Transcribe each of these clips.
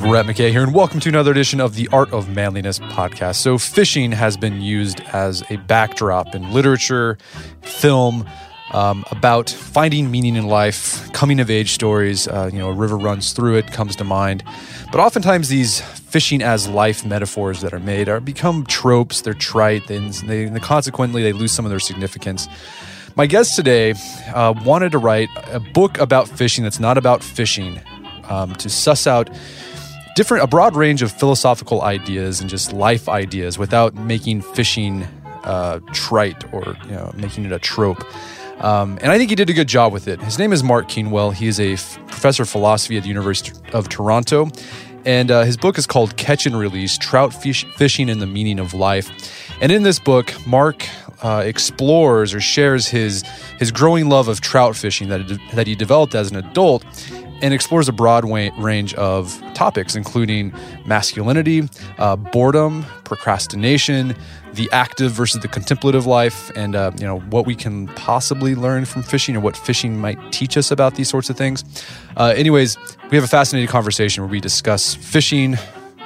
Brett McKay here, and welcome to another edition of the Art of Manliness podcast. So, fishing has been used as a backdrop in literature, film, um, about finding meaning in life, coming of age stories. Uh, you know, a river runs through it comes to mind. But oftentimes, these fishing as life metaphors that are made are become tropes. They're trite, and they, and consequently, they lose some of their significance. My guest today uh, wanted to write a book about fishing that's not about fishing, um, to suss out different a broad range of philosophical ideas and just life ideas without making fishing uh, trite or you know making it a trope. Um, and I think he did a good job with it. His name is Mark Kingwell. He is a f- professor of philosophy at the University of Toronto. And uh, his book is called Catch and Release Trout fish- Fishing and the Meaning of Life. And in this book, Mark uh, explores or shares his, his growing love of trout fishing that, that he developed as an adult and explores a broad way, range of topics, including masculinity, uh, boredom, procrastination, the active versus the contemplative life, and uh, you know what we can possibly learn from fishing or what fishing might teach us about these sorts of things. Uh, anyways, we have a fascinating conversation where we discuss fishing,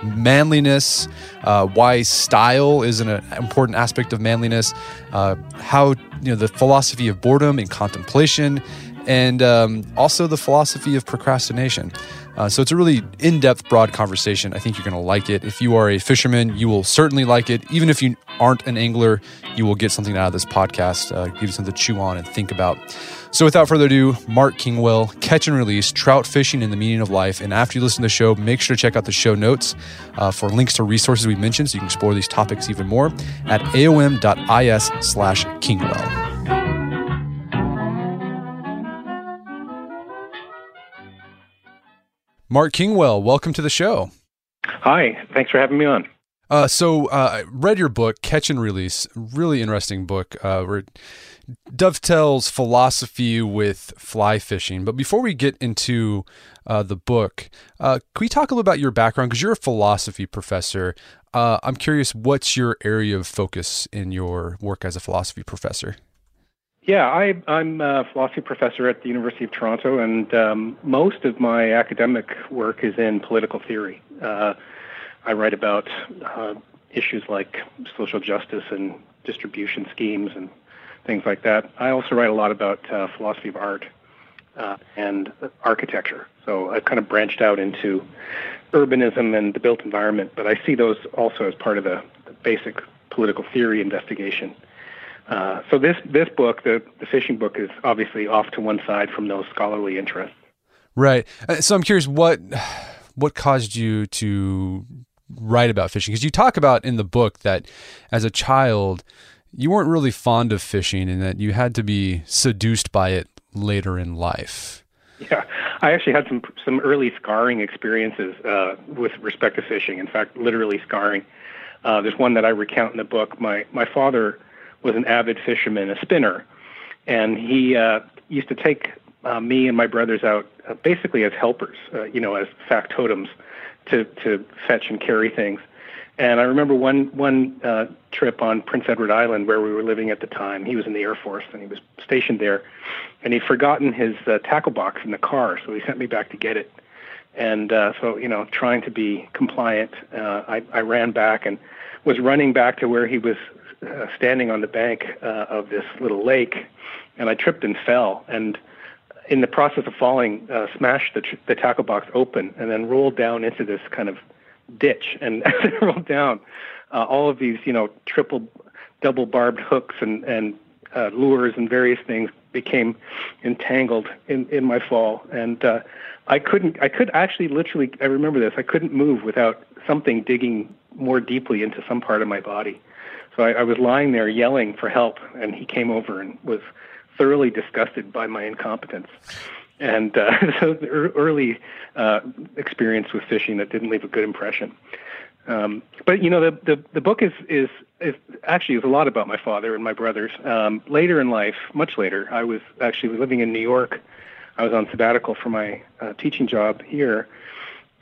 manliness, uh, why style is an uh, important aspect of manliness, uh, how you know the philosophy of boredom and contemplation, and um, also the philosophy of procrastination. Uh, so it's a really in depth, broad conversation. I think you're going to like it. If you are a fisherman, you will certainly like it. Even if you aren't an angler, you will get something out of this podcast, uh, give you something to chew on and think about. So without further ado, Mark Kingwell, Catch and Release, Trout Fishing and the Meaning of Life. And after you listen to the show, make sure to check out the show notes uh, for links to resources we mentioned so you can explore these topics even more at aom.is slash Kingwell. Mark Kingwell, welcome to the show. Hi, thanks for having me on. Uh, so uh, I read your book, Catch and Release. Really interesting book. Uh, where it dovetails philosophy with fly fishing. But before we get into uh, the book, uh, can we talk a little about your background? Because you're a philosophy professor. Uh, I'm curious, what's your area of focus in your work as a philosophy professor? Yeah, I, am a philosophy professor at the University of Toronto, and um, most of my academic work is in political theory. Uh, I write about uh, issues like social justice and distribution schemes and things like that. I also write a lot about uh, philosophy of art uh, and architecture. So I've kind of branched out into urbanism and the built environment, but I see those also as part of the, the basic political theory investigation. Uh, so this this book, the the fishing book, is obviously off to one side from those scholarly interests. Right. Uh, so I'm curious what what caused you to write about fishing because you talk about in the book that as a child you weren't really fond of fishing and that you had to be seduced by it later in life. Yeah, I actually had some some early scarring experiences uh, with respect to fishing. In fact, literally scarring. Uh, there's one that I recount in the book. My my father was an avid fisherman, a spinner, and he uh, used to take uh, me and my brothers out uh, basically as helpers, uh, you know, as factotums to to fetch and carry things. And I remember one one uh, trip on Prince Edward Island where we were living at the time. He was in the Air Force and he was stationed there, and he'd forgotten his uh, tackle box in the car, so he sent me back to get it. And uh, so, you know, trying to be compliant, uh, I, I ran back and was running back to where he was uh, standing on the bank uh, of this little lake, and I tripped and fell, and in the process of falling, uh, smashed the, tr- the tackle box open, and then rolled down into this kind of ditch. And as I rolled down, uh, all of these, you know, triple, double barbed hooks and and uh, lures and various things became entangled in in my fall, and uh, I couldn't. I could actually, literally, I remember this. I couldn't move without something digging more deeply into some part of my body. So I, I was lying there yelling for help, and he came over and was thoroughly disgusted by my incompetence. And uh, so the early uh, experience with fishing that didn't leave a good impression. Um, but you know, the, the the book is is is actually is a lot about my father and my brothers. Um, later in life, much later, I was actually living in New York. I was on sabbatical for my uh, teaching job here,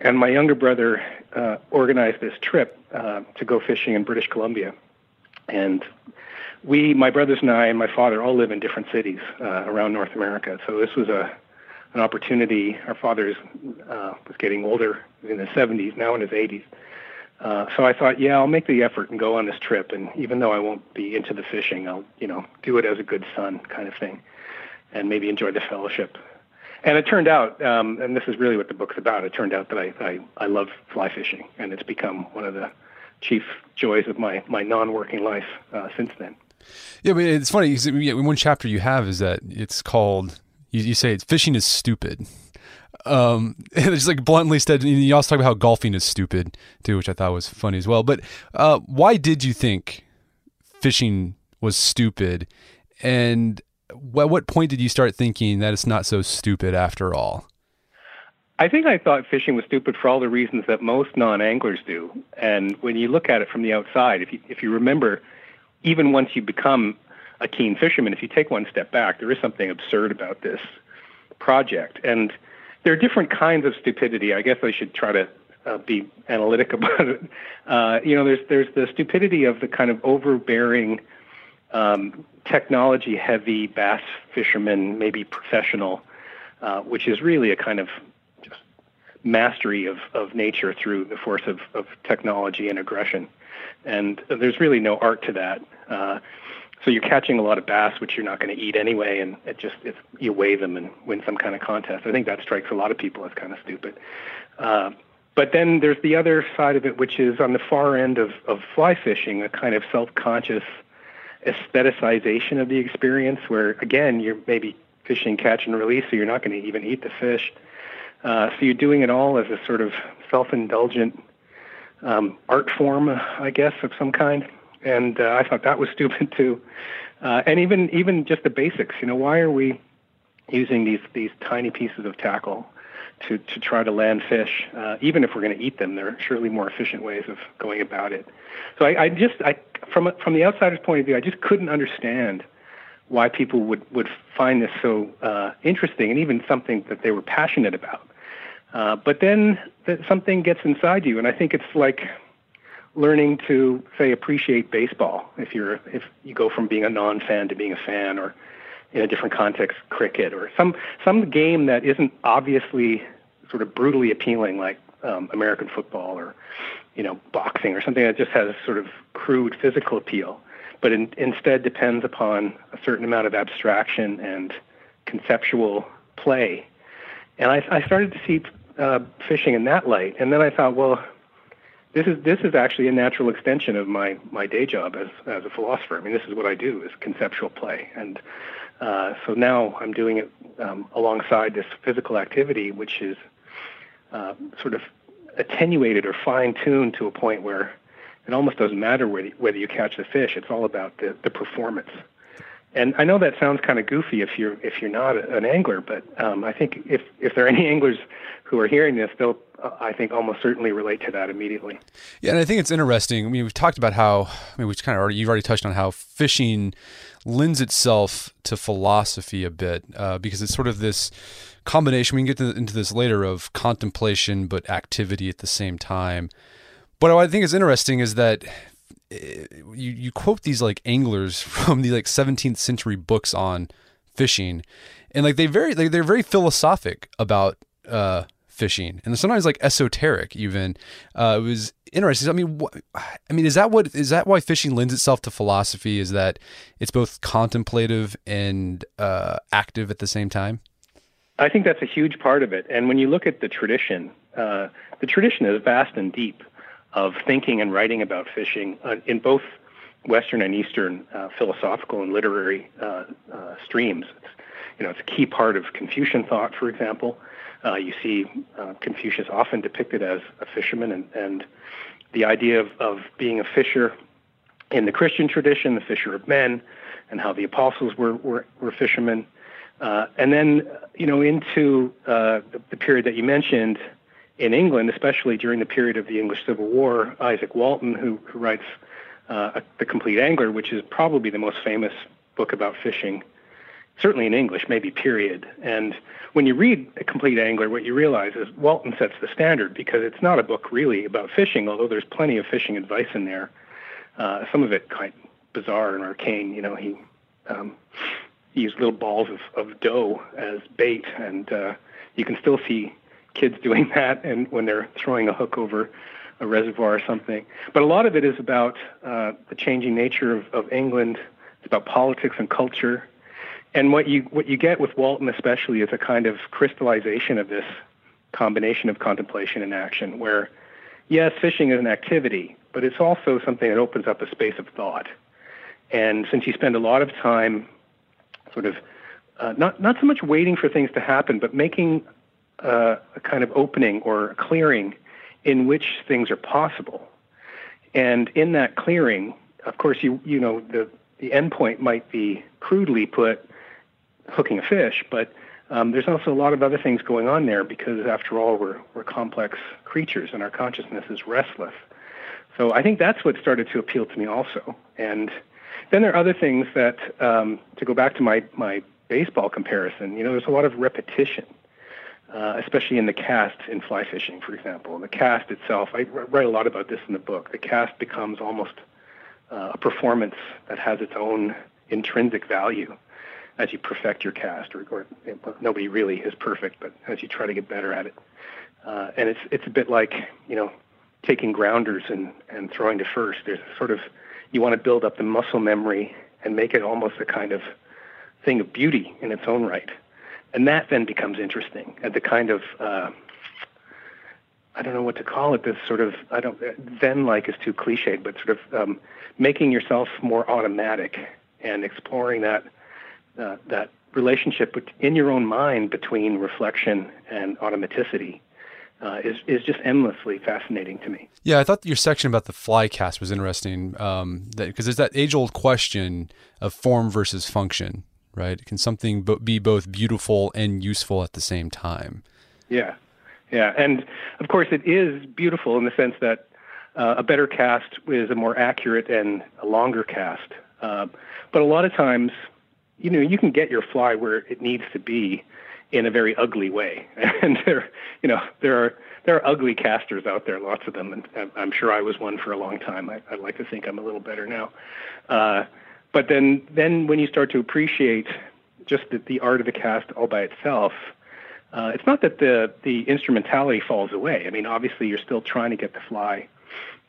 and my younger brother uh, organized this trip uh, to go fishing in British Columbia, and we, my brothers and I, and my father all live in different cities uh, around North America. So this was a an opportunity. Our father uh, was getting older in his 70s, now in his 80s. Uh, so I thought, yeah, I'll make the effort and go on this trip. And even though I won't be into the fishing, I'll, you know, do it as a good son kind of thing, and maybe enjoy the fellowship. And it turned out, um, and this is really what the book's about. It turned out that I, I, I love fly fishing, and it's become one of the chief joys of my my non-working life uh, since then. Yeah, but it's funny. One chapter you have is that it's called. You, you say it's fishing is stupid. Um, it's like bluntly said. You also talk about how golfing is stupid too, which I thought was funny as well. But uh, why did you think fishing was stupid? And at what point did you start thinking that it's not so stupid after all? I think I thought fishing was stupid for all the reasons that most non-anglers do. And when you look at it from the outside, if you if you remember even once you become a keen fisherman, if you take one step back, there is something absurd about this project. And there are different kinds of stupidity. I guess I should try to uh, be analytic about it. Uh, you know, there's there's the stupidity of the kind of overbearing, um, technology-heavy bass fisherman, maybe professional, uh, which is really a kind of mastery of, of nature through the force of, of technology and aggression. And there's really no art to that. Uh, so you're catching a lot of bass, which you're not going to eat anyway, and it just it's, you weigh them and win some kind of contest. I think that strikes a lot of people as kind of stupid. Uh, but then there's the other side of it, which is on the far end of, of fly fishing, a kind of self-conscious aestheticization of the experience, where again you're maybe fishing catch and release, so you're not going to even eat the fish. Uh, so you're doing it all as a sort of self-indulgent um, art form, I guess, of some kind. And uh, I thought that was stupid too. Uh, and even even just the basics, you know, why are we using these these tiny pieces of tackle to to try to land fish? Uh, even if we're going to eat them, there are surely more efficient ways of going about it. So I, I just I from from the outsider's point of view, I just couldn't understand why people would would find this so uh, interesting and even something that they were passionate about. Uh, but then something gets inside you, and I think it's like learning to say appreciate baseball. If you're if you go from being a non-fan to being a fan, or in a different context, cricket, or some some game that isn't obviously sort of brutally appealing, like um, American football or you know boxing, or something that just has sort of crude physical appeal, but in, instead depends upon a certain amount of abstraction and conceptual play. And I, I started to see uh, fishing in that light. And then I thought, well, this is this is actually a natural extension of my my day job as as a philosopher. I mean, this is what I do is conceptual play, and uh, so now I'm doing it um, alongside this physical activity, which is uh, sort of attenuated or fine tuned to a point where it almost doesn't matter whether whether you catch the fish. It's all about the the performance. And I know that sounds kind of goofy if you're if you're not an angler, but um, I think if if there are any anglers who are hearing this, they'll I think almost certainly relate to that immediately. Yeah, and I think it's interesting. I mean, we've talked about how I mean, we've kind of already you've already touched on how fishing lends itself to philosophy a bit uh, because it's sort of this combination. We can get to, into this later of contemplation but activity at the same time. But what I think is interesting is that you you quote these like anglers from the like 17th century books on fishing, and like they very like, they're very philosophic about uh, fishing and sometimes like esoteric even. Uh, it was interesting. I mean wh- i mean is that what is that why fishing lends itself to philosophy is that it's both contemplative and uh, active at the same time? I think that's a huge part of it and when you look at the tradition uh, the tradition is vast and deep of thinking and writing about fishing uh, in both western and eastern uh, philosophical and literary uh, streams it's, you know it's a key part of confucian thought for example uh, you see uh, Confucius often depicted as a fisherman, and, and the idea of, of being a fisher in the Christian tradition, the fisher of men, and how the apostles were, were, were fishermen. Uh, and then, you know, into uh, the, period that you mentioned in England, especially during the period of the English Civil War, Izaak Walton, who, who writes uh, The Complete Angler, which is probably the most famous book about fishing certainly in English, maybe period. And when you read A Complete Angler, what you realize is Walton sets the standard because it's not a book really about fishing, although there's plenty of fishing advice in there. Uh, some of it quite bizarre and arcane. You know, he um, he used little balls of, of dough as bait, and uh, you can still see kids doing that, and when they're throwing a hook over a reservoir or something. But a lot of it is about uh, the changing nature of, of England. It's about politics and culture and what you what you get with Walton especially is a kind of crystallization of this combination of contemplation and action where yes fishing is an activity but it's also something that opens up a space of thought and since you spend a lot of time sort of uh, not not so much waiting for things to happen but making uh, a kind of opening or clearing in which things are possible and in that clearing of course you you know the the endpoint might be crudely put hooking a fish, but um, there's also a lot of other things going on there because, after all, we're we're complex creatures and our consciousness is restless. So I think that's what started to appeal to me also. And then there are other things that, um, to go back to my my baseball comparison, you know, there's a lot of repetition, uh, especially in the cast in fly fishing, for example. The cast itself, I write a lot about this in the book. The cast becomes almost uh, a performance that has its own intrinsic value as you perfect your cast, or, or nobody really is perfect, but as you try to get better at it. Uh, and it's it's a bit like you know taking grounders and and throwing to first. There's sort of you want to build up the muscle memory and make it almost a kind of thing of beauty in its own right, and that then becomes interesting at the kind of uh, I don't know what to call it. This sort of I don't then like is too cliched, but sort of um, making yourself more automatic and exploring that uh, that relationship in your own mind between reflection and automaticity uh, is is just endlessly fascinating to me. Yeah, I thought your section about the fly cast was interesting um, because there's that age old question of form versus function, right? Can something be both beautiful and useful at the same time? Yeah, yeah, and of course it is beautiful in the sense that uh, a better cast is a more accurate and a longer cast. Uh, but a lot of times you know, you can get your fly where it needs to be in a very ugly way. And there, you know, there are there are ugly casters out there, lots of them, and I'm sure I was one for a long time. I, I like to think I'm a little better now. Uh, but then, then when you start to appreciate just the, the art of the cast all by itself, uh, it's not that the the instrumentality falls away. I mean, obviously, you're still trying to get the fly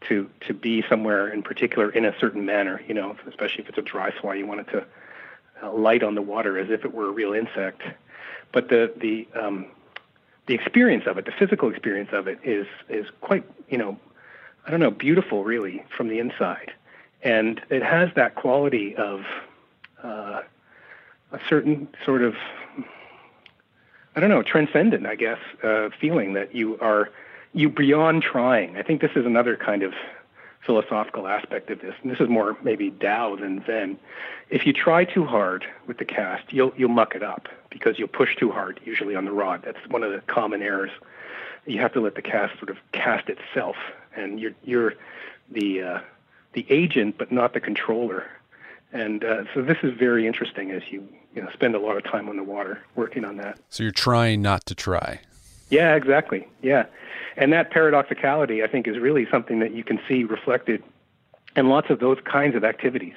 to to be somewhere in particular in a certain manner. You know, especially if it's a dry fly, you want it to uh, light on the water as if it were a real insect. But the the um, the experience of it, the physical experience of it, is is quite you know, I don't know, beautiful really from the inside, and it has that quality of uh, a certain sort of I don't know, transcendent, I guess, uh, feeling that you are you beyond trying. I think this is another kind of philosophical aspect of this, and this is more maybe Tao than Zen. If you try too hard with the cast, you'll you'll muck it up because you'll push too hard, usually on the rod. That's one of the common errors. You have to let the cast sort of cast itself, and you're you're the uh, the agent, but not the controller. And uh, so this is very interesting as you you know spend a lot of time on the water working on that. So you're trying not to try. Yeah, exactly. Yeah. And that paradoxicality, I think, is really something that you can see reflected in lots of those kinds of activities.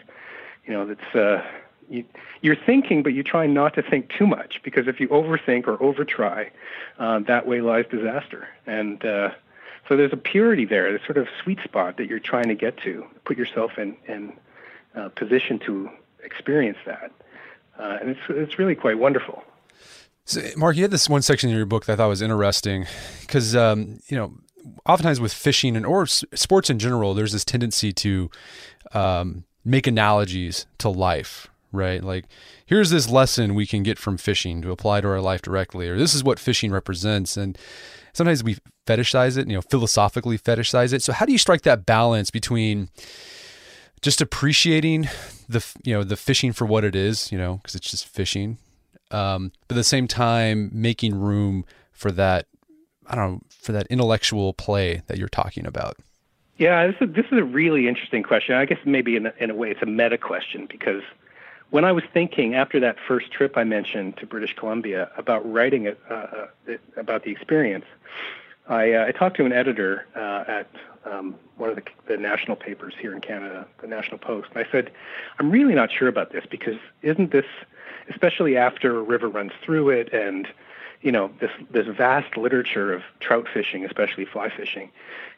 You know, that's uh, you, you're thinking, but you're trying not to think too much because if you overthink or overtry, uh, that way lies disaster. And uh, so there's a purity there, this sort of sweet spot that you're trying to get to, put yourself in, in uh, position to experience that. Uh, and it's, it's really quite wonderful. So, Mark, you had this one section in your book that I thought was interesting because, um, you know, oftentimes with fishing and or sports in general, there's this tendency to um, make analogies to life, right? Like, here's this lesson we can get from fishing to apply to our life directly, or this is what fishing represents. And sometimes we fetishize it, you know, philosophically fetishize it. So, how do you strike that balance between just appreciating the, you know, the fishing for what it is, you know, because it's just fishing, um, but at the same time making room for that, I don't know, for that intellectual play that you're talking about? Yeah, this is, this is a really interesting question. I guess maybe in a, in a way it's a meta question because when I was thinking after that first trip I mentioned to British Columbia about writing it, uh, uh about the experience, I, uh, I talked to an editor uh, at um, one of the, the national papers here in Canada, the National Post, and I said, I'm really not sure about this because isn't this, especially after a river runs through it and you know this this vast literature of trout fishing, especially fly fishing,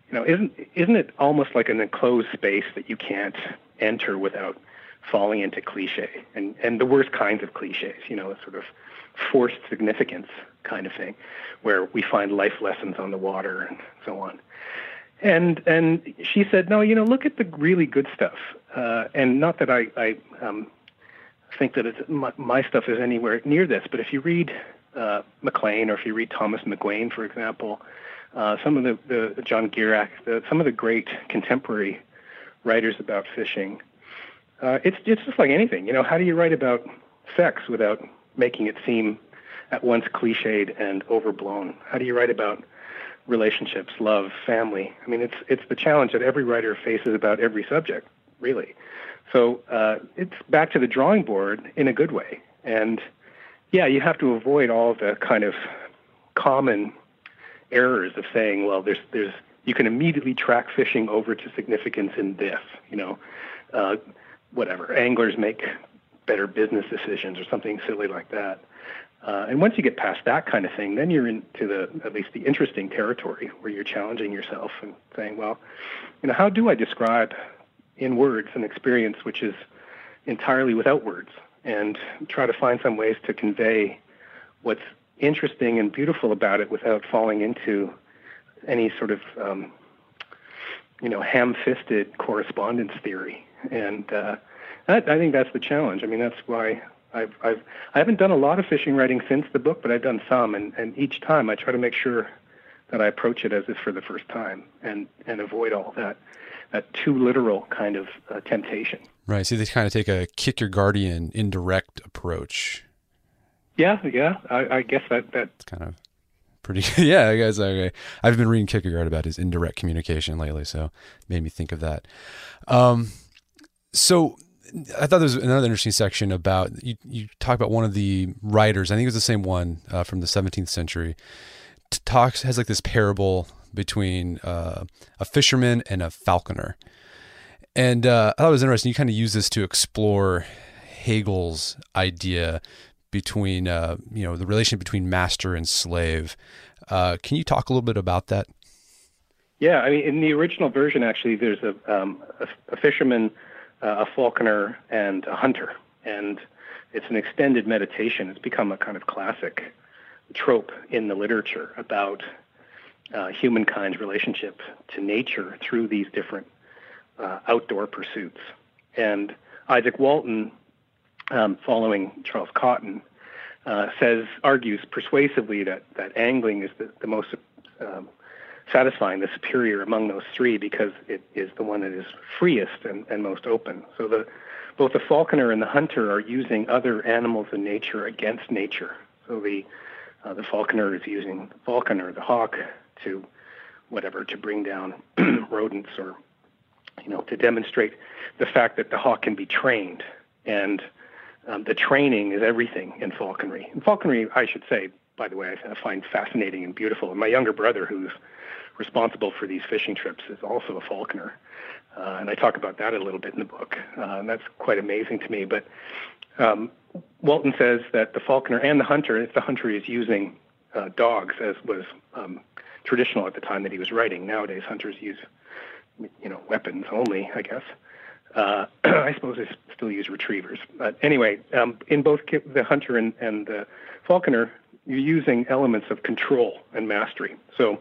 you know, isn't isn't it almost like an enclosed space that you can't enter without falling into cliche and and the worst kinds of cliches, you know, a sort of forced significance kind of thing, where we find life lessons on the water and so on. And and she said, no, you know, look at the really good stuff. Uh, and not that I I um, think that it's, my, my stuff is anywhere near this, but if you read uh, Maclean or if you read Thomas McGuane, for example, uh, some of the, the John Gierach, the, some of the great contemporary writers about fishing. Uh, it's it's just like anything, you know. How do you write about sex without making it seem at once cliched and overblown? How do you write about relationships, love, family? I mean, it's it's the challenge that every writer faces about every subject, really. So uh, it's back to the drawing board in a good way, and yeah, you have to avoid all the kind of common errors of saying, well, there's there's you can immediately track fishing over to significance in this, you know, uh, whatever. Anglers make better business decisions or something silly like that. Uh, and once you get past that kind of thing, then you're into the at least the interesting territory where you're challenging yourself and saying, well, you know, how do I describe in words an experience which is entirely without words, and try to find some ways to convey what's interesting and beautiful about it without falling into any sort of um, you know ham-fisted correspondence theory. And uh, I think that's the challenge. I mean, that's why I've, I've I haven't done a lot of fishing writing since the book, but I've done some, and, and each time I try to make sure that I approach it as if for the first time, and and avoid all that that too literal kind of uh, temptation. Right. So they kind of take a Kierkegaardian indirect approach yeah, yeah. I, I guess that that's kind of pretty. yeah, I guess okay. I've been reading Kierkegaard about his indirect communication lately, so it made me think of that. Um, so I thought there was another interesting section about you. You talk about one of the writers. I think it was the same one uh, from the 17th century. Talks has like this parable between uh, a fisherman and a falconer, and uh, I thought it was interesting. You kind of use this to explore Hegel's idea between uh, you know the relation between master and slave. Uh, can you talk a little bit about that? Yeah, I mean, in the original version, actually, there's a um, a, a, fisherman, a falconer, and a hunter, and it's an extended meditation. It's become a kind of classic trope in the literature about uh, humankind's relationship to nature through these different uh, outdoor pursuits. And Izaak Walton um, following Charles Cotton, uh, says argues persuasively that that angling is the, the most um, satisfying, the superior among those three because it is the one that is freest and, and most open. So the both the falconer and the hunter are using other animals in nature against nature. So the uh, the falconer is using the falcon or the hawk to whatever to bring down rodents or you know to demonstrate the fact that the hawk can be trained and um, the training is everything in falconry. And falconry, I should say, by the way, I find fascinating and beautiful. And my younger brother, who's responsible for these fishing trips, is also a falconer. Uh, and I talk about that a little bit in the book. Uh, and that's quite amazing to me. But um, Walton says that the falconer and the hunter, if the hunter is using uh, dogs, as was um, traditional at the time that he was writing, nowadays hunters use, you know, weapons only, I guess. Uh, I suppose they still use retrievers. But anyway, um, in both the hunter and, and the falconer, you're using elements of control and mastery. So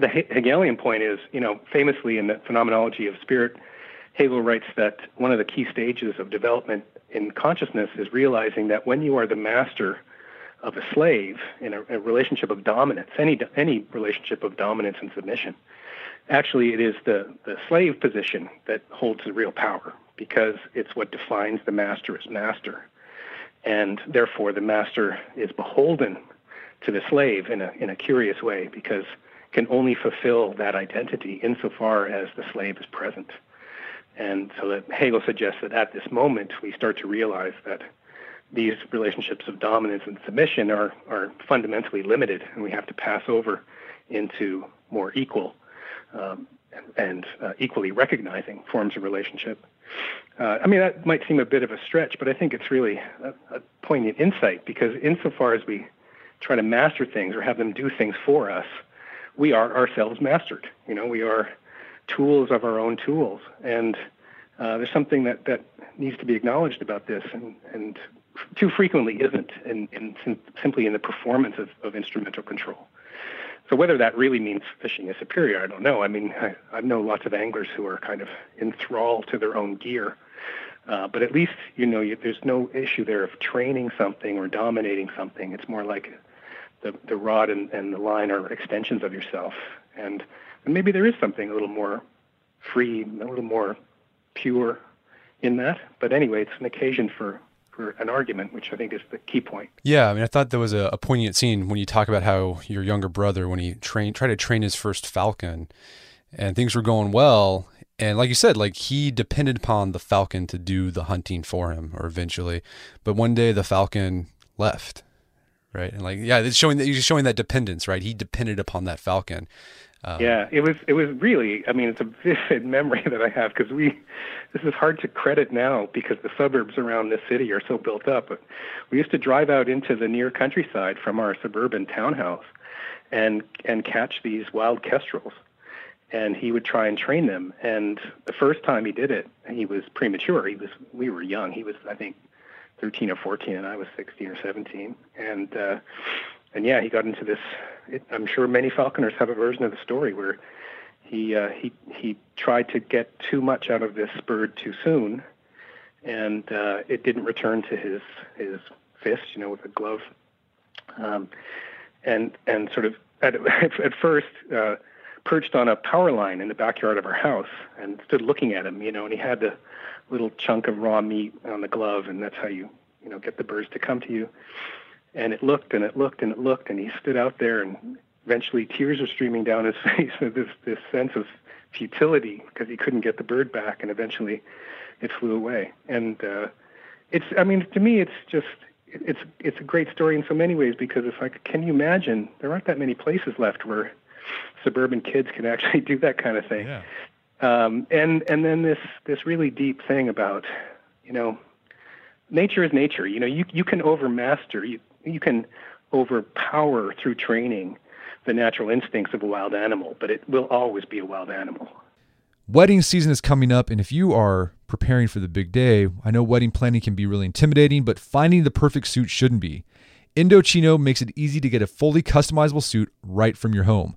the Hegelian point is, you know, famously in the phenomenology of spirit, Hegel writes that one of the key stages of development in consciousness is realizing that when you are the master of a slave in a, a relationship of dominance, any any relationship of dominance and submission, actually it is the, the slave position that holds the real power because it's what defines the master as master. And therefore the master is beholden to the slave in a in a curious way because can only fulfill that identity insofar as the slave is present. And so that Hegel suggests that at this moment we start to realize that these relationships of dominance and submission are, are fundamentally limited, and we have to pass over into more equal um, and uh, equally recognizing forms of relationship. Uh, I mean, that might seem a bit of a stretch, but I think it's really a, a poignant insight because, insofar as we try to master things or have them do things for us, we are ourselves mastered. You know, we are tools of our own tools, and uh, there's something that that needs to be acknowledged about this, and and too frequently isn't, in, in sim- simply in the performance of, of instrumental control. So whether that really means fishing is superior, I don't know. I mean, I, I know lots of anglers who are kind of enthralled to their own gear. Uh, but at least, you know, you, there's no issue there of training something or dominating something. It's more like the, the rod and, and the line are extensions of yourself. And, and maybe there is something a little more free, a little more pure in that. But anyway, it's an occasion for, for an argument, which I think is the key point. Yeah, I mean, I thought there was a, a poignant scene when you talk about how your younger brother, when he trained, tried to train his first falcon, and things were going well, and like you said, like he depended upon the falcon to do the hunting for him, or eventually, but one day the falcon left, right? And like, yeah, it's showing that he's showing that dependence, right? He depended upon that falcon. Um, yeah, it was it was really. I mean, it's a vivid memory that I have because we. This is hard to credit now because the suburbs around this city are so built up. But we used to drive out into the near countryside from our suburban townhouse, and and catch these wild kestrels, and he would try and train them. And the first time he did it, he was premature. He was we were young. He was I think 13 or 14, and I was 16 or 17. And uh, and yeah, he got into this. It, I'm sure many falconers have a version of the story where he uh, he he tried to get too much out of this bird too soon, and uh, it didn't return to his his fist, you know, with a glove. Um, and and sort of at at first uh, perched on a power line in the backyard of our house and stood looking at him, you know, and he had the little chunk of raw meat on the glove, and that's how you, you know, get the birds to come to you. And it looked and it looked and it looked, and he stood out there, and eventually tears were streaming down his face with this this sense of futility because he couldn't get the bird back, and eventually it flew away. And uh, it's, I mean, to me, it's just it's it's a great story in so many ways because if I can you imagine there aren't that many places left where suburban kids can actually do that kind of thing. Yeah. Um, and and then this this really deep thing about, you know, nature is nature. You know, you you can overmaster, you you can overpower through training the natural instincts of a wild animal, but it will always be a wild animal. Wedding season is coming up, and if you are preparing for the big day, I know wedding planning can be really intimidating, but finding the perfect suit shouldn't be. Indochino makes it easy to get a fully customizable suit right from your home.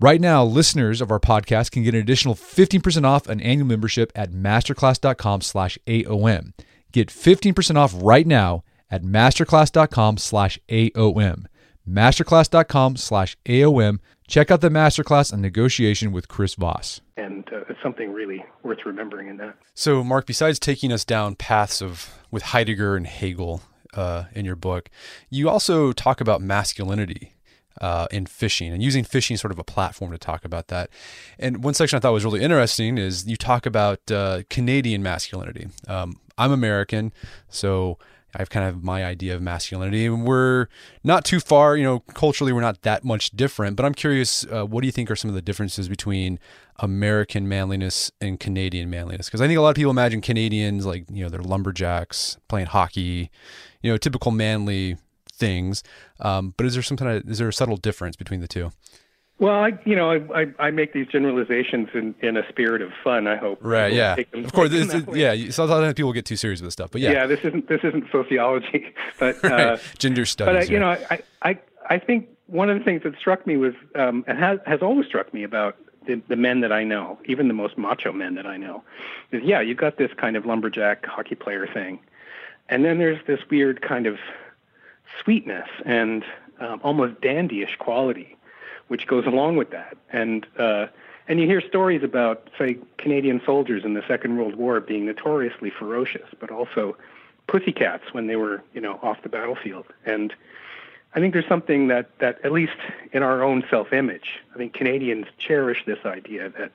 Right now, listeners of our podcast can get an additional 15% off an annual membership at masterclass.com slash AOM. Get 15% off right now at masterclass.com slash AOM. Masterclass.com slash AOM. Check out the masterclass on negotiation with Chris Voss. And uh, it's something really worth remembering in that. So, Mark, besides taking us down paths of with Heidegger and Hegel uh, in your book, you also talk about masculinity uh, in fishing and using fishing as sort of a platform to talk about that. And one section I thought was really interesting is you talk about uh, Canadian masculinity. Um, I'm American, so I have kind of my idea of masculinity, and we're not too far. You know, culturally, we're not that much different. But I'm curious, uh, what do you think are some of the differences between American manliness and Canadian manliness? Because I think a lot of people imagine Canadians like you know they're lumberjacks playing hockey, you know, typical manly things. Um, but is there some kind of is there a subtle difference between the two? Well, I, you know, I, I, I make these generalizations in, in a spirit of fun. I hope. Right. Yeah. Of course. This, yeah. Sometimes people get too serious with this stuff, but yeah. Yeah. This isn't this isn't sociology, but right. uh, gender studies. But yeah. you know, I, I I think one of the things that struck me was um, and has has always struck me about the, the men that I know, even the most macho men that I know, is yeah, you've got this kind of lumberjack hockey player thing, and then there's this weird kind of sweetness and um, almost dandyish quality which goes along with that. And uh, and you hear stories about, say, Canadian soldiers in the Second World War being notoriously ferocious, but also pussycats when they were, you know, off the battlefield. And I think there's something that that at least in our own self-image, I think Canadians cherish this idea that,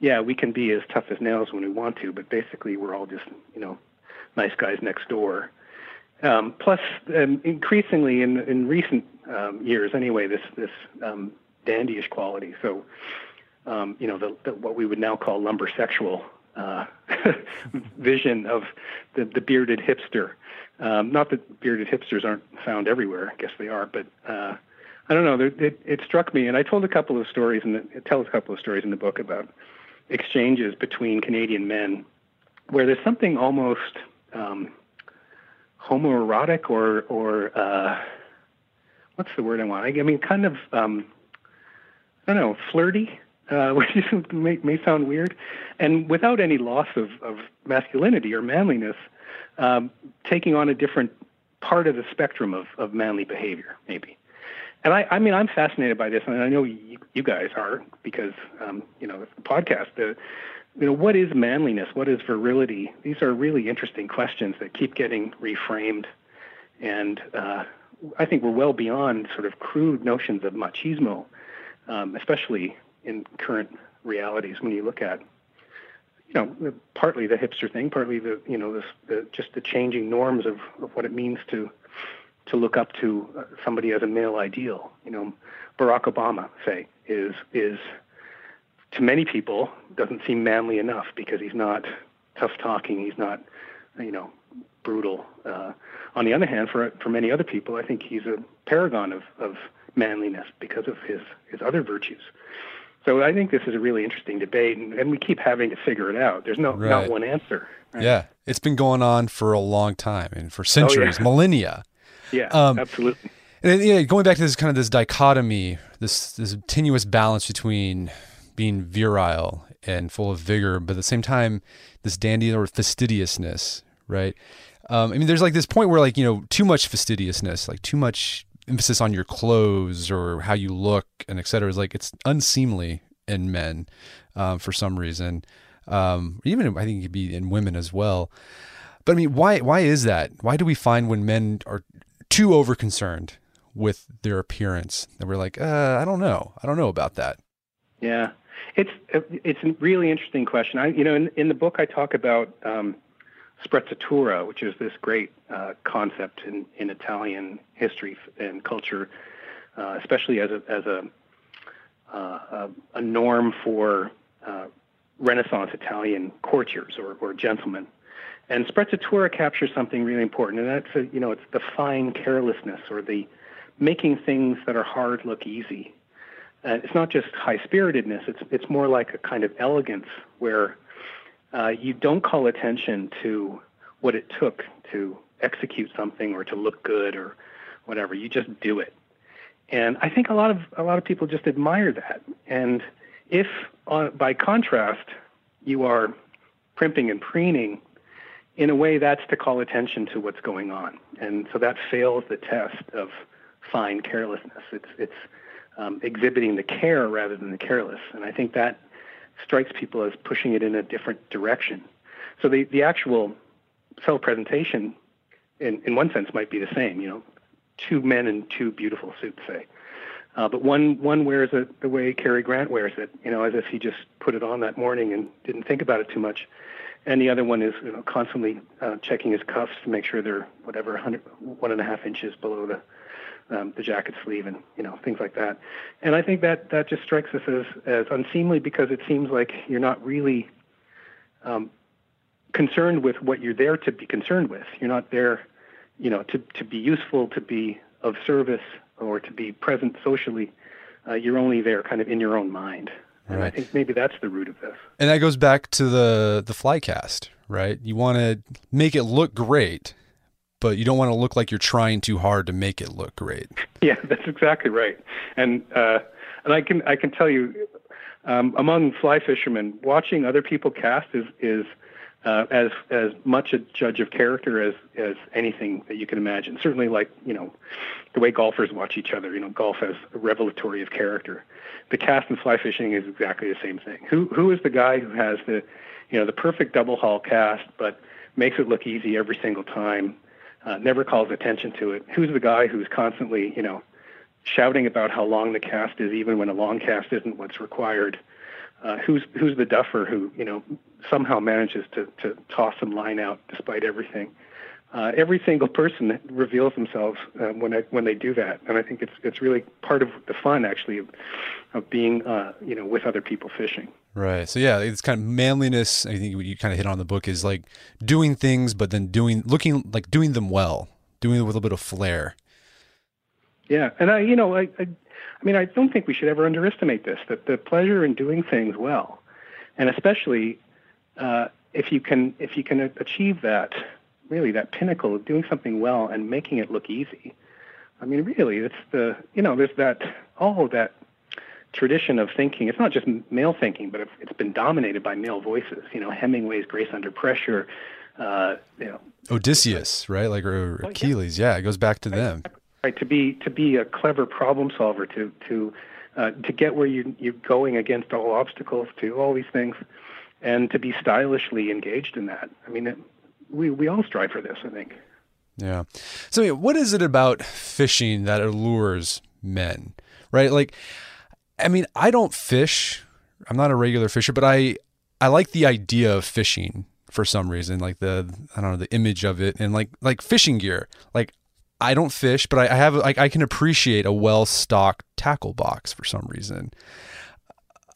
yeah, we can be as tough as nails when we want to, but basically we're all just, you know, nice guys next door. Um, plus, um, increasingly in in recent um, years, anyway, this this um, dandyish quality. So, um, you know, the, the, what we would now call lumbersexual uh, vision of the, the bearded hipster. Um, not that bearded hipsters aren't found everywhere. I guess they are, but uh, I don't know. It, it struck me, and I told a couple of stories, and it tells a couple of stories in the book about exchanges between Canadian men, where there's something almost um, homoerotic or or uh, what's the word I want? I, mean, kind of um, I don't know, flirty, uh, which may, may sound weird, and without any loss of, of masculinity or manliness, um, taking on a different part of the spectrum of, of manly behavior, maybe. And I, I mean, I'm fascinated by this, and I know you, you guys are because, um, you know, the podcast. You know, what is manliness? What is virility? These are really interesting questions that keep getting reframed, and uh, I think we're well beyond sort of crude notions of machismo, um, especially in current realities. When you look at, you know, partly the hipster thing, partly the, you know, this, the, just the changing norms of, of what it means to to look up to uh, somebody as a male ideal. You know, Barack Obama, say, is is to many people doesn't seem manly enough because he's not tough talking. He's not, you know, brutal. Uh, on the other hand, for for many other people, I think he's a paragon of of manliness because of his his other virtues. So I think this is a really interesting debate, and, and we keep having to figure it out. There's no right. not one answer. Right? Yeah, it's been going on for a long time and for centuries, oh, yeah. millennia. Yeah, um, absolutely. And yeah, going back to this kind of this dichotomy, this this tenuous balance between being virile and full of vigor, but at the same time, this dandy or fastidiousness, right? Um, I mean, there's like this point where like you know too much fastidiousness, like too much emphasis on your clothes or how you look and et cetera is like it's unseemly in men um, for some reason. Um, even I think it could be in women as well. But I mean, why why is that? Why do we find when men are too over concerned with their appearance that we're like, uh, I don't know, I don't know about that. Yeah, it's it's a really interesting question. I you know in, in the book I talk about um, sprezzatura, which is this great uh, concept in, in Italian history and culture, uh, especially as a as a uh, a, norm for uh, Renaissance Italian courtiers or, or gentlemen. And sprezzatura captures something really important, and that's a, you know it's the fine carelessness or the making things that are hard look easy. And it's not just high spiritedness; it's it's more like a kind of elegance where uh, you don't call attention to what it took to execute something or to look good or whatever. You just do it. And I think a lot of a lot of people just admire that. And if, uh, by contrast, you are primping and preening in a way, that's to call attention to what's going on, and so that fails the test of fine carelessness. It's it's um, exhibiting the care rather than the careless, and I think that strikes people as pushing it in a different direction. So the the actual self presentation, in in one sense, might be the same. You know, two men in two beautiful suits, say. Uh, but one one wears it the way Cary Grant wears it, you know, as if he just put it on that morning and didn't think about it too much and the other one is you know, constantly uh, checking his cuffs to make sure they're whatever 100, one and a half inches below the um, the jacket sleeve and you know things like that. And I think that that just strikes us as as unseemly because it seems like you're not really um, concerned with what you're there to be concerned with. You're not there, you know, to to be useful, to be of service, or to be present socially. Uh, you're only there kind of in your own mind. And right. I think maybe that's the root of this. And that goes back to the the fly cast, right? You want to make it look great, but you don't want to look like you're trying too hard to make it look great. Yeah, that's exactly right. And uh, and I can I can tell you, um, among fly fishermen, watching other people cast is is uh, as as much a judge of character as as anything that you can imagine. Certainly, like you know, the way golfers watch each other. You know, golf has a revelatory of character the cast in fly fishing is exactly the same thing. Who who is the guy who has the you know the perfect double haul cast but makes it look easy every single time, uh, never calls attention to it? Who's the guy who's constantly you know shouting about how long the cast is even when a long cast isn't what's required? Uh, who's who's the duffer who you know somehow manages to to toss some line out despite everything? Uh, every single person reveals themselves uh, when I, when they do that, and I think it's it's really part of the fun actually of, of being uh, you know with other people fishing. Right. So yeah, it's kind of manliness. I think you kind of hit on the book is like doing things, but then doing looking like doing them well, doing it with a little bit of flair. Yeah, and I you know I, I I mean I don't think we should ever underestimate this that the pleasure in doing things well, and especially uh, if you can if you can achieve that really that pinnacle of doing something well and making it look easy. I mean, really, it's the you know there's that all that tradition of thinking. It's not just male thinking, but it's been dominated by male voices. You know, Hemingway's Grace Under Pressure. Uh, you know, Odysseus, right? Like or Achilles. yeah. yeah. it goes back to right, them. Right. To be to be a clever problem solver. To to uh, to get where you you're going against all obstacles. To all these things, and to be stylishly engaged in that. I mean, it, we we all strive for this. I think. Yeah. So, what is it about fishing that allures men? Right? Like, I mean, I don't fish. I'm not a regular fisher, but I I like the idea of fishing for some reason. Like the I don't know the image of it and like like fishing gear. Like I don't fish, but I, I have like I can appreciate a well stocked tackle box for some reason.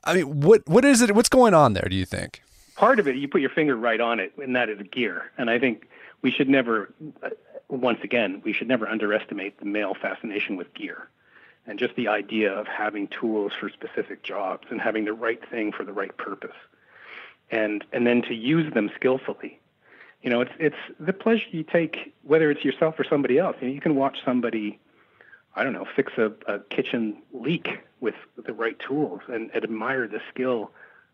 I mean, what what is it? What's going on there? Do you think? Part of it, you put your finger right on it, and that is gear. And I think we should never, once again, we should never underestimate the male fascination with gear and just the idea of having tools for specific jobs and having the right thing for the right purpose. And and then to use them skillfully. You know it's it's the pleasure you take whether it's yourself or somebody else. You, know, you can watch somebody i don't know fix a, a kitchen leak with the right tools and, and admire the skill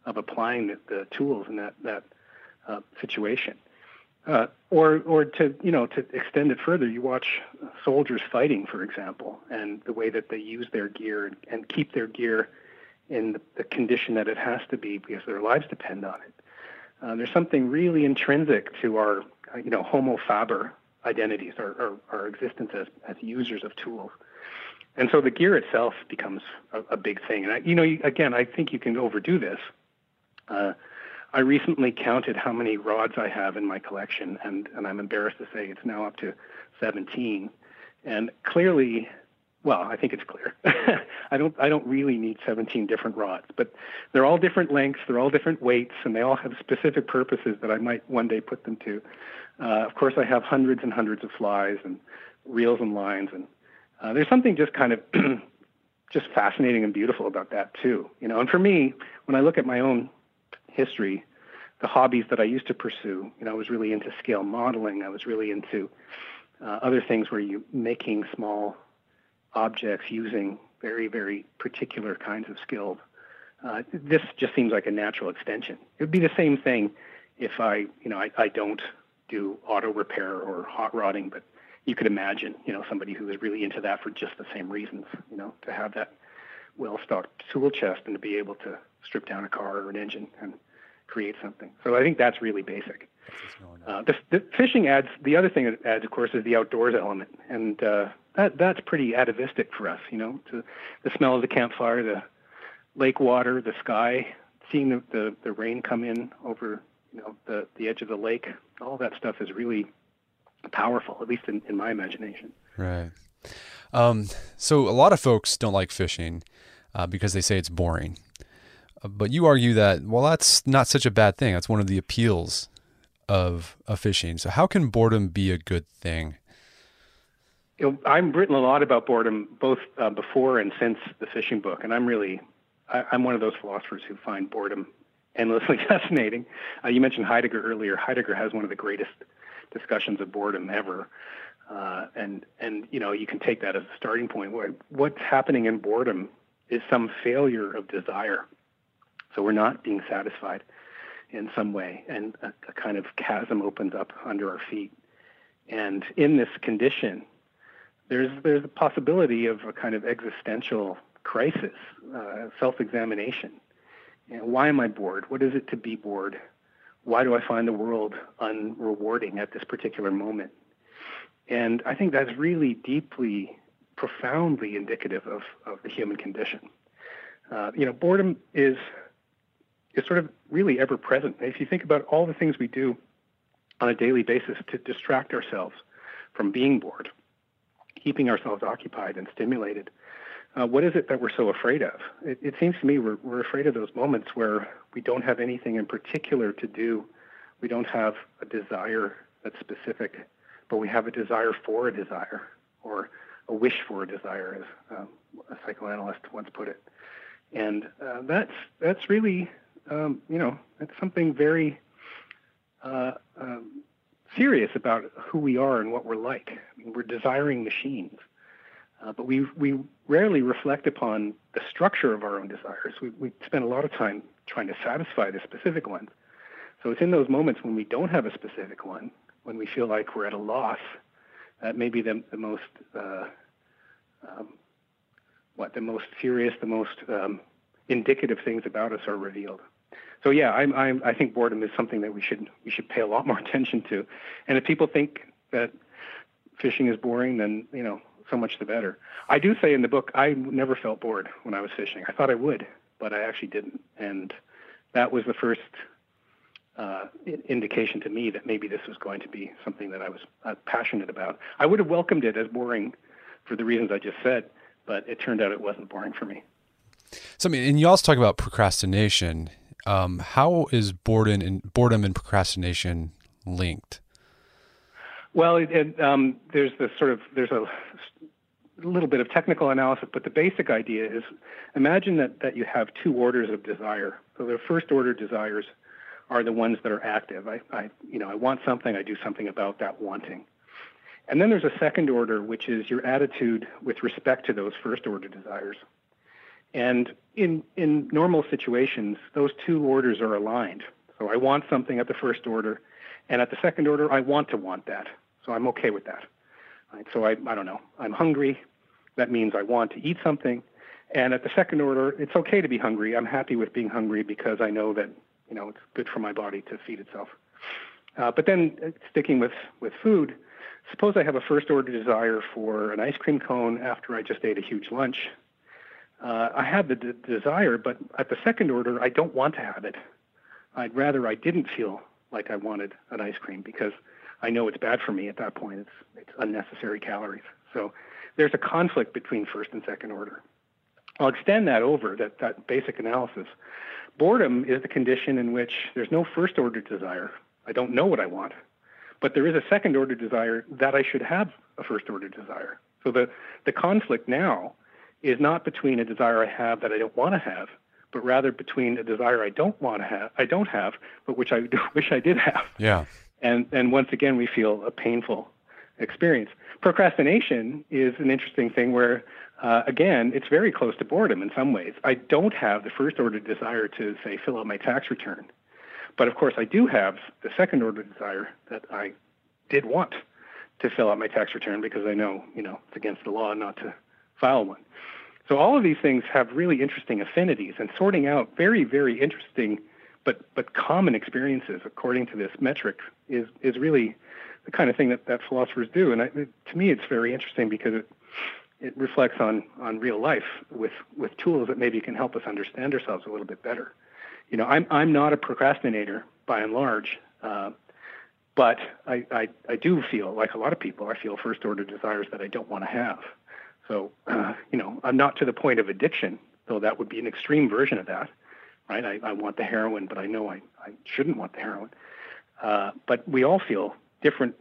of applying the, the tools in that that uh, situation. Uh, or, or to you know to extend it further, you watch soldiers fighting, for example, and the way that they use their gear and, and keep their gear in the, the, condition that it has to be because their lives depend on it. Uh, there's something really intrinsic to our uh, you know homo faber identities, our, our, our existence as, as users of tools. And so the gear itself becomes a, a big thing. And I, you know, again, I think you can overdo this uh, I recently counted how many rods I have in my collection, and, and I'm embarrassed to say it's now up to 17. And clearly, well, I think it's clear. I don't I don't really need 17 different rods, but they're all different lengths, they're all different weights, and they all have specific purposes that I might one day put them to. Uh, of course, I have hundreds and hundreds of flies and reels and lines, and uh, there's something just kind of just fascinating and beautiful about that too. You know, and for me, when I look at my own history, the hobbies that I used to pursue. You know, I was really into scale modeling. I was really into uh, other things where you're making small objects using very, very particular kinds of skills. Uh, this just seems like a natural extension. It would be the same thing if I, you know, I, I don't do auto repair or hot rodding, but you could imagine, you know, somebody who is really into that for just the same reasons, you know, to have that well-stocked tool chest and to be able to strip down a car or an engine and create something. So I think that's really basic. Uh, the, the, fishing adds the other thing it adds, of course, is the outdoors element, and uh, that that's pretty atavistic for us. You know, to the smell of the campfire, the lake water, the sky, seeing the, the, the rain come in over you know the the edge of the lake. All that stuff is really powerful, at least in, in my imagination. Right. Um, so a lot of folks don't like fishing uh, because they say it's boring. But you argue that well, that's not such a bad thing. That's one of the appeals of of fishing. So how can boredom be a good thing? You know, I've written a lot about boredom both uh, before and since the fishing book, and I'm really I, am one of those philosophers who find boredom endlessly fascinating. Uh, you mentioned Heidegger earlier. Heidegger has one of the greatest discussions of boredom ever. Uh, and and you know you can take that as a starting point. What, what's happening in boredom is some failure of desire. So we're not being satisfied in some way, and a, a kind of chasm opens up under our feet. And in this condition, there's there's a possibility of a kind of existential crisis, uh, self-examination. You know, why am I bored? What is it to be bored? Why do I find the world unrewarding at this particular moment? And I think that's really deeply, profoundly indicative of, of the human condition. Uh, you know, boredom is is sort of really ever present. If you think about all the things we do on a daily basis to distract ourselves from being bored, keeping ourselves occupied and stimulated. Uh, what is it that we're so afraid of? It, it seems to me we're, we're afraid of those moments where we don't have anything in particular to do. We don't have a desire that's specific, but we have a desire for a desire or a wish for a desire, as um, a psychoanalyst once put it. And uh, that's that's really, um, you know, that's something very uh, um, serious about who we are and what we're like. I mean, we're desiring machines, uh, but we we rarely reflect upon the structure of our own desires. We we spend a lot of time trying to satisfy the specific ones. So it's in those moments when we don't have a specific one, when we feel like we're at a loss, that may be the, the most uh, um, what the most serious, the most um, indicative things about us are revealed. So yeah, I'm, I'm, I think boredom is something that we should we should pay a lot more attention to. And if people think that fishing is boring, then you know so much the better. I do say in the book I never felt bored when I was fishing. I thought I would, but I actually didn't, and that was the first uh, indication to me that maybe this was going to be something that I was uh, passionate about. I would have welcomed it as boring for the reasons I just said, but it turned out it wasn't boring for me. So, I mean, and you also talk about procrastination. Um, how is boredom and boredom and procrastination linked? Well, it, it, um, there's this sort of there's a little bit of technical analysis, but the basic idea is imagine that that you have two orders of desire. So the first order desires are the ones that are active. I, I you know I want something, I do something about that wanting. And then there's a second order, which is your attitude with respect to those first order desires. And in, in normal situations, those two orders are aligned. So I want something at the first order, and at the second order, I want to want that. So I'm okay with that. Right? So I, I don't know, I'm hungry. That means I want to eat something. And at the second order, it's okay to be hungry. I'm happy with being hungry because I know that, you know, it's good for my body to feed itself. Uh, but then uh, sticking with, with food, suppose I have a first order desire for an ice cream cone after I just ate a huge lunch uh, I have the d- desire, but at the second order, I don't want to have it. I'd rather I didn't feel like I wanted an ice cream because I know it's bad for me at that point. It's it's unnecessary calories. So there's a conflict between first and second order. I'll extend that over that that basic analysis. Boredom is the condition in which there's no first order desire. I don't know what I want, but there is a second order desire that I should have a first order desire. So the the conflict now is not between a desire I have that I don't want to have, but rather between a desire I don't want to have, I don't have, but which I wish I did have. Yeah. And and once again, we feel a painful experience. Procrastination is an interesting thing where, uh, again, it's very close to boredom in some ways. I don't have the first order desire to say fill out my tax return, but of course I do have the second order desire that I did want to fill out my tax return because I know you know it's against the law not to file one. So all of these things have really interesting affinities, and sorting out very, very interesting but but common experiences according to this metric is is really the kind of thing that, that philosophers do. And I, to me, it's very interesting because it it reflects on on real life with with tools that maybe can help us understand ourselves a little bit better. You know, I'm I'm not a procrastinator by and large. Uh, but I, I, I do feel like a lot of people, I feel first order desires that I don't want to have. So, uh, you know, I'm not to the point of addiction, though that would be an extreme version of that, right? I, I want the heroin, but I know I, I shouldn't want the heroin. Uh, but we all feel different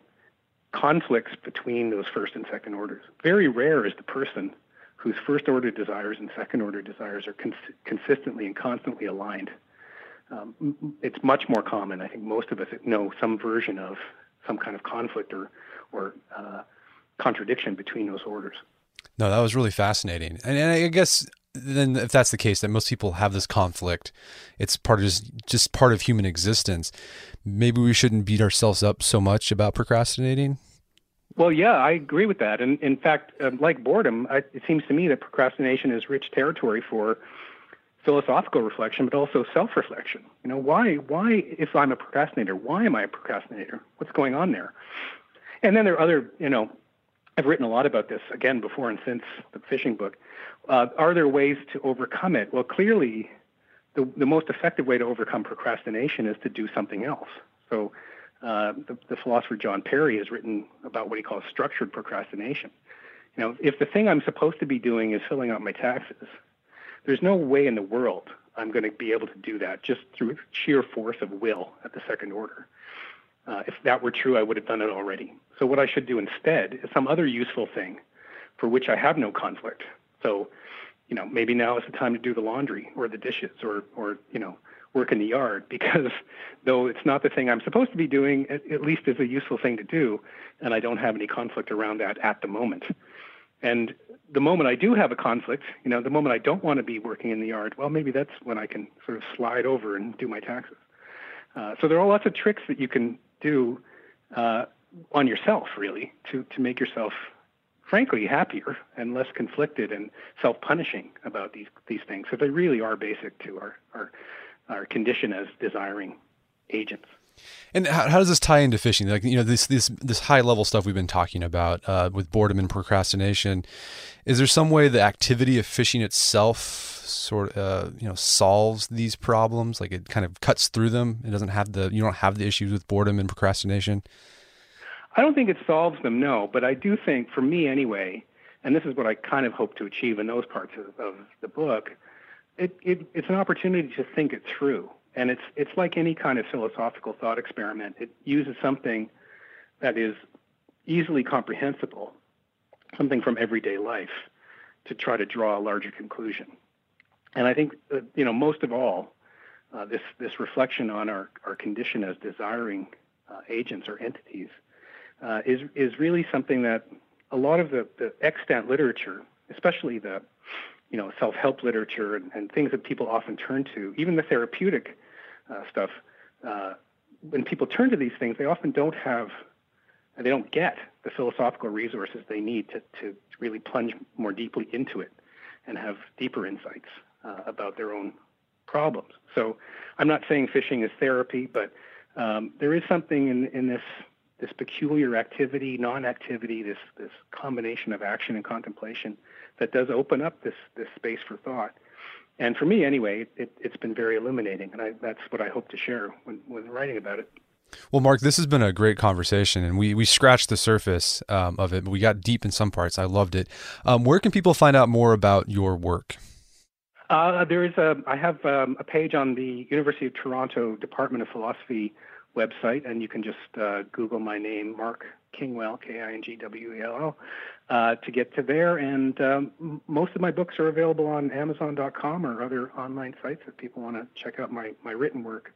conflicts between those first and second orders. Very rare is the person whose first order desires and second order desires are cons- consistently and constantly aligned. Um, it's much more common. I think most of us know some version of some kind of conflict or, or uh, contradiction between those orders. No, that was really fascinating. And, and I guess then if that's the case that most people have this conflict it's part of just just part of human existence. Maybe we shouldn't beat ourselves up so much about procrastinating? Well yeah i agree with that. And in fact uh, like boredom I, it seems to me that procrastination is rich territory for philosophical reflection but also self-reflection. You know why why if i'm a procrastinator why am i a procrastinator? What's going on there? And then there are other you know I've written a lot about this again before and since the fishing book. Uh, are there ways to overcome it? Well, clearly, the, the most effective way to overcome procrastination is to do something else. So, uh, the, the philosopher John Perry has written about what he calls structured procrastination. You know, if the thing I'm supposed to be doing is filling out my taxes, there's no way in the world I'm going to be able to do that just through sheer force of will at the second order. Uh, if that were true, I would have done it already. So what I should do instead is some other useful thing for which I have no conflict. So, you know, maybe now is the time to do the laundry or the dishes or, or you know, work in the yard because though it's not the thing I'm supposed to be doing, at, at least is a useful thing to do, and I don't have any conflict around that at the moment. And the moment I do have a conflict, you know, the moment I don't want to be working in the yard, well, maybe that's when I can sort of slide over and do my taxes. Uh, so there are lots of tricks that you can do uh, on yourself, really, to to make yourself, frankly, happier and less conflicted and self-punishing about these these things. So they really are basic to our our our condition as desiring agents. And how, how, does this tie into fishing? Like you know this this this high level stuff we've been talking about uh, with boredom and procrastination. Is there some way the activity of fishing itself sort of uh, you know solves these problems? Like it kind of cuts through them. It doesn't have the you don't have the issues with boredom and procrastination. I don't think it solves them, no. But I do think, for me anyway, and this is what I kind of hope to achieve in those parts of, of the book. It, it, it's an opportunity to think it through and it's it's like any kind of philosophical thought experiment. It uses something that is easily comprehensible, something from everyday life, to try to draw a larger conclusion. And I think that, you know most of all, uh, this this reflection on our our condition as desiring uh, agents or entities uh, is is really something that a lot of the, the extant literature, especially the you know self-help literature and, and things that people often turn to, even the therapeutic uh, stuff, uh, when people turn to these things, they often don't have, they don't get the philosophical resources they need to, to really plunge more deeply into it and have deeper insights uh, about their own problems. So I'm not saying fishing is therapy, but um, there is something in, in this this peculiar activity, non-activity, this this combination of action and contemplation that does open up this this space for thought and for me anyway, it, has been very illuminating, and I, that's what I hope to share when, when writing about it. Well, Mark, this has been a great conversation, and we we scratched the surface um, of it, but we got deep in some parts. I loved it. Um, where can people find out more about your work? Uh, there is a I have um, a page on the University of Toronto Department of Philosophy website, and you can just uh, Google my name, Mark Kingwell, K I N G W E L L, uh, to get to there. And um, most of my books are available on Amazon.com or other online sites if people want to check out my, my written work.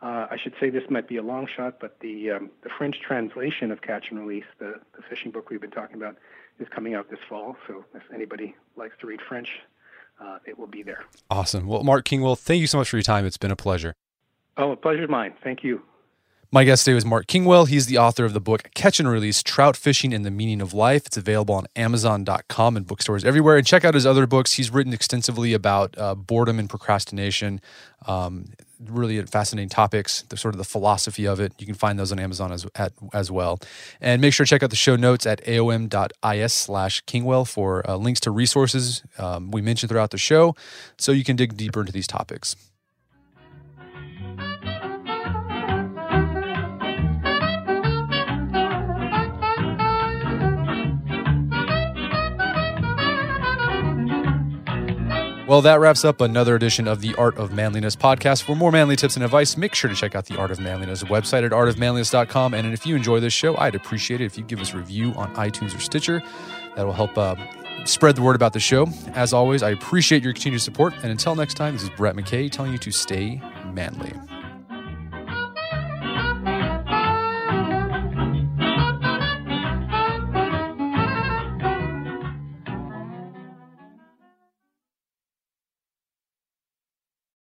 Uh, I should say this might be a long shot, but the um, the French translation of Catch and Release, the, the fishing book we've been talking about, is coming out this fall. So if anybody likes to read French, uh, it will be there. Awesome. Well, Mark Kingwell, thank you so much for your time. It's been a pleasure. Oh, a pleasure mine. Thank you. My guest today was Mark Kingwell. He's the author of the book Catch and Release Trout Fishing and the Meaning of Life. It's available on Amazon.com and bookstores everywhere. And check out his other books. He's written extensively about uh, boredom and procrastination. Um, really fascinating topics, the sort of the philosophy of it. You can find those on Amazon as, at, as well. And make sure to check out the show notes at aom.is slash Kingwell for uh, links to resources um, we mentioned throughout the show so you can dig deeper into these topics. Well, that wraps up another edition of the Art of Manliness podcast. For more manly tips and advice, make sure to check out the Art of Manliness website at artofmanliness.com. And if you enjoy this show, I'd appreciate it if you give us a review on iTunes or Stitcher. That will help uh, spread the word about the show. As always, I appreciate your continued support. And until next time, this is Brett McKay telling you to stay manly.